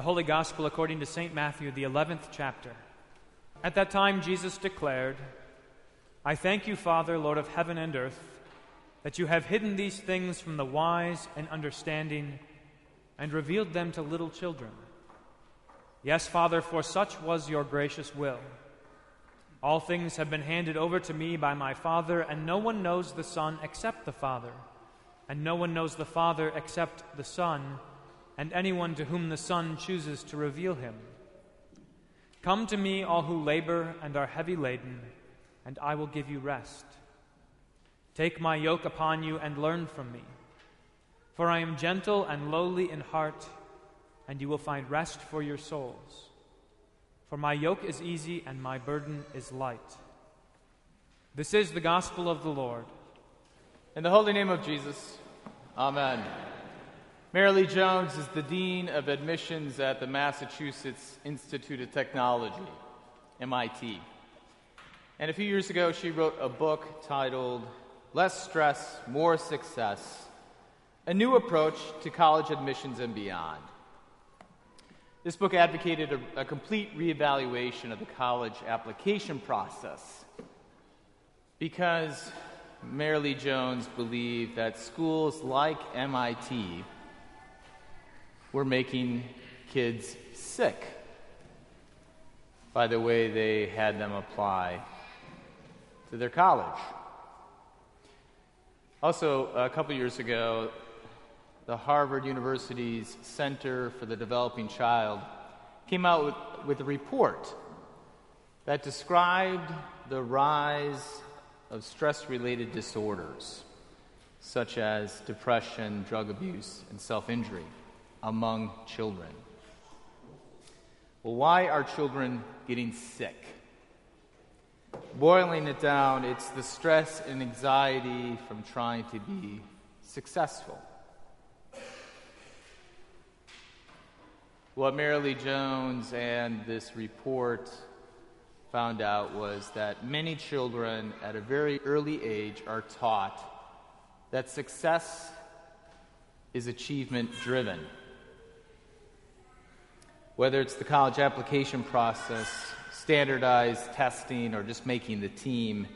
The Holy Gospel according to St. Matthew, the 11th chapter. At that time, Jesus declared, I thank you, Father, Lord of heaven and earth, that you have hidden these things from the wise and understanding and revealed them to little children. Yes, Father, for such was your gracious will. All things have been handed over to me by my Father, and no one knows the Son except the Father, and no one knows the Father except the Son and anyone to whom the Son chooses to reveal him. Come to me, all who labor and are heavy laden, and I will give you rest. Take my yoke upon you and learn from me. For I am gentle and lowly in heart, and you will find rest for your souls. For my yoke is easy and my burden is light. This is the gospel of the Lord. In the holy name of Jesus, Amen. Marilee Jones is the Dean of Admissions at the Massachusetts Institute of Technology, MIT. And a few years ago, she wrote a book titled Less Stress, More Success A New Approach to College Admissions and Beyond. This book advocated a, a complete reevaluation of the college application process because Marilee Jones believed that schools like MIT were making kids sick by the way they had them apply to their college. Also, a couple years ago, the Harvard University's Center for the Developing Child came out with, with a report that described the rise of stress related disorders such as depression, drug abuse, and self injury among children. Well, why are children getting sick? Boiling it down, it's the stress and anxiety from trying to be successful. What Mary Jones and this report found out was that many children at a very early age are taught that success is achievement driven whether it's the college application process, standardized testing, or just making the team,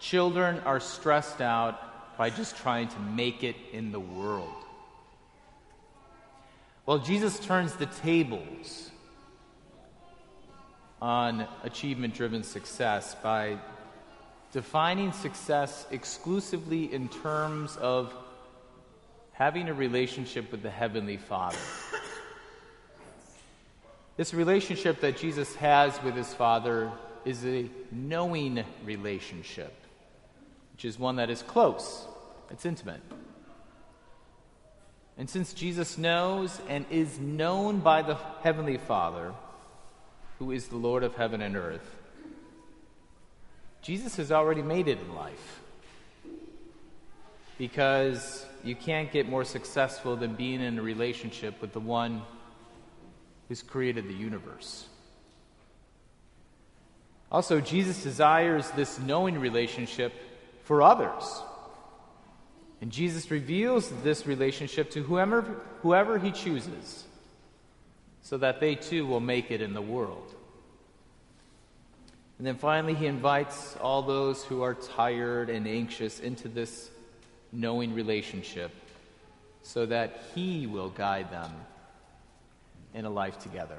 children are stressed out by just trying to make it in the world. Well, Jesus turns the tables on achievement driven success by defining success exclusively in terms of having a relationship with the Heavenly Father. This relationship that Jesus has with his Father is a knowing relationship, which is one that is close, it's intimate. And since Jesus knows and is known by the Heavenly Father, who is the Lord of heaven and earth, Jesus has already made it in life. Because you can't get more successful than being in a relationship with the one who's created the universe. Also, Jesus desires this knowing relationship for others. And Jesus reveals this relationship to whoever, whoever he chooses so that they too will make it in the world. And then finally, he invites all those who are tired and anxious into this knowing relationship so that he will guide them in a life together.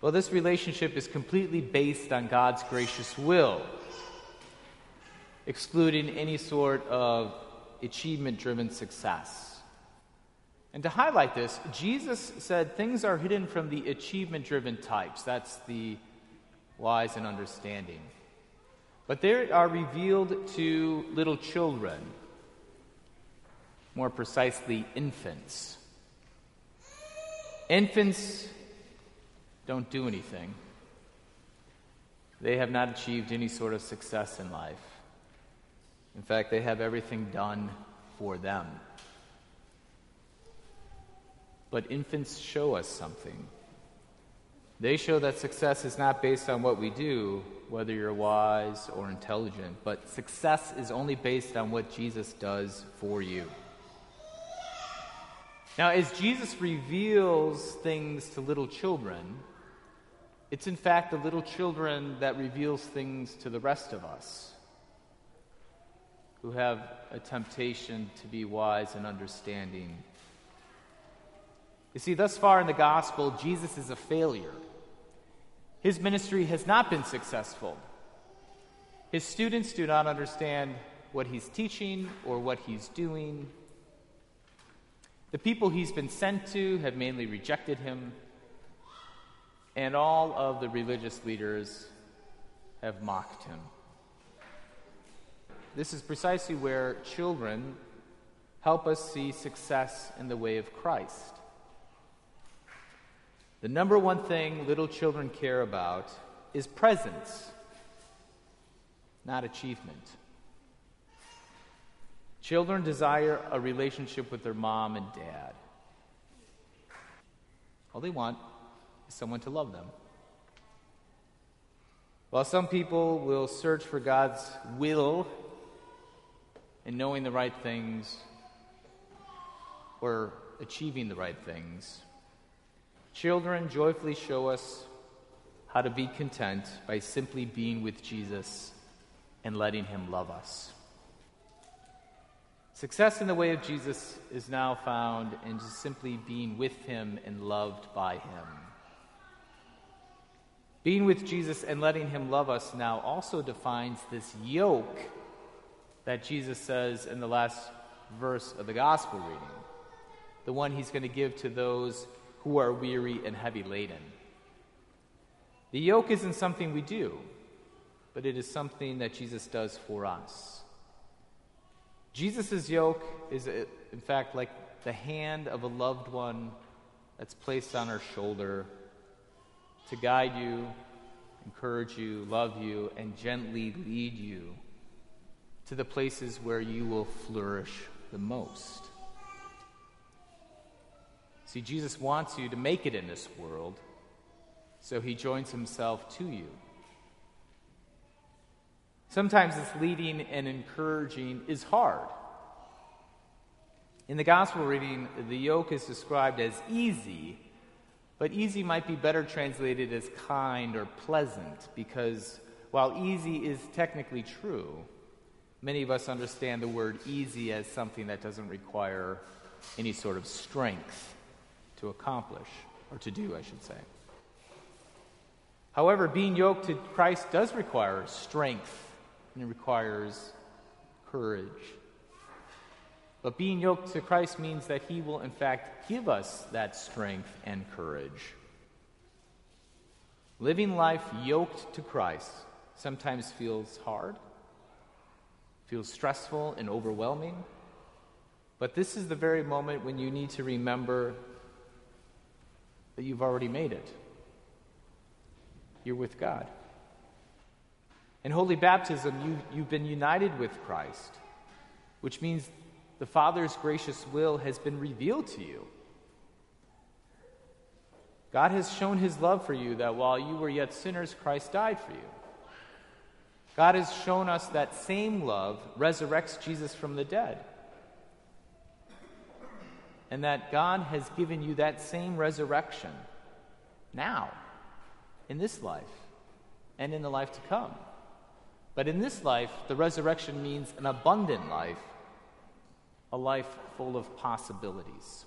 Well, this relationship is completely based on God's gracious will, excluding any sort of achievement driven success. And to highlight this, Jesus said things are hidden from the achievement driven types. That's the wise and understanding. But they are revealed to little children, more precisely, infants. Infants don't do anything. They have not achieved any sort of success in life. In fact, they have everything done for them. But infants show us something. They show that success is not based on what we do, whether you're wise or intelligent, but success is only based on what Jesus does for you. Now, as Jesus reveals things to little children, it's in fact the little children that reveals things to the rest of us who have a temptation to be wise and understanding. You see, thus far in the gospel, Jesus is a failure. His ministry has not been successful. His students do not understand what he's teaching or what he's doing. The people he's been sent to have mainly rejected him, and all of the religious leaders have mocked him. This is precisely where children help us see success in the way of Christ. The number one thing little children care about is presence, not achievement. Children desire a relationship with their mom and dad. All they want is someone to love them. While some people will search for God's will in knowing the right things or achieving the right things, children joyfully show us how to be content by simply being with Jesus and letting Him love us. Success in the way of Jesus is now found in just simply being with him and loved by him. Being with Jesus and letting him love us now also defines this yoke that Jesus says in the last verse of the gospel reading, the one he's going to give to those who are weary and heavy laden. The yoke isn't something we do, but it is something that Jesus does for us. Jesus' yoke is, uh, in fact, like the hand of a loved one that's placed on our shoulder to guide you, encourage you, love you, and gently lead you to the places where you will flourish the most. See, Jesus wants you to make it in this world, so he joins himself to you. Sometimes this leading and encouraging is hard. In the gospel reading, the yoke is described as easy, but easy might be better translated as kind or pleasant because while easy is technically true, many of us understand the word easy as something that doesn't require any sort of strength to accomplish, or to do, I should say. However, being yoked to Christ does require strength and it requires courage. But being yoked to Christ means that He will, in fact, give us that strength and courage. Living life yoked to Christ sometimes feels hard, feels stressful and overwhelming. But this is the very moment when you need to remember that you've already made it. You're with God. In holy baptism, you, you've been united with Christ, which means the Father's gracious will has been revealed to you. God has shown his love for you that while you were yet sinners, Christ died for you. God has shown us that same love resurrects Jesus from the dead. And that God has given you that same resurrection now, in this life, and in the life to come. But in this life, the resurrection means an abundant life, a life full of possibilities.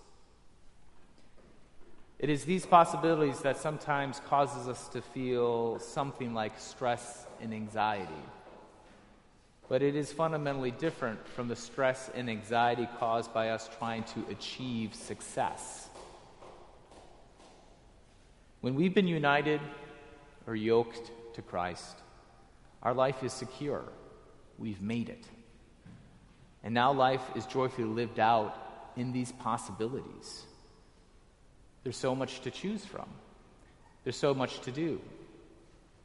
It is these possibilities that sometimes causes us to feel something like stress and anxiety. But it is fundamentally different from the stress and anxiety caused by us trying to achieve success. When we've been united or yoked to Christ, our life is secure. We've made it. And now life is joyfully lived out in these possibilities. There's so much to choose from, there's so much to do,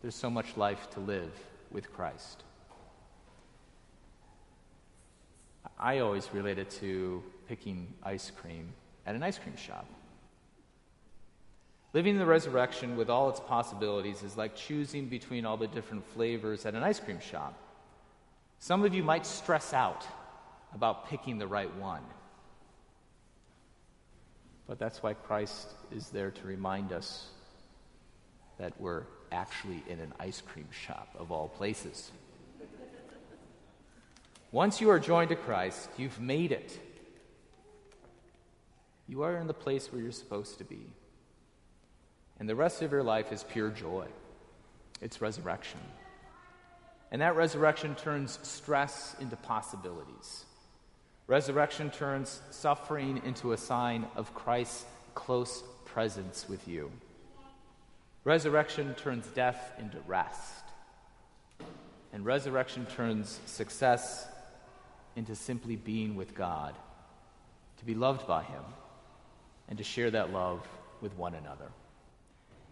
there's so much life to live with Christ. I always relate it to picking ice cream at an ice cream shop. Living the resurrection with all its possibilities is like choosing between all the different flavors at an ice cream shop. Some of you might stress out about picking the right one. But that's why Christ is there to remind us that we're actually in an ice cream shop of all places. Once you are joined to Christ, you've made it. You are in the place where you're supposed to be. And the rest of your life is pure joy. It's resurrection. And that resurrection turns stress into possibilities. Resurrection turns suffering into a sign of Christ's close presence with you. Resurrection turns death into rest. And resurrection turns success into simply being with God, to be loved by Him, and to share that love with one another.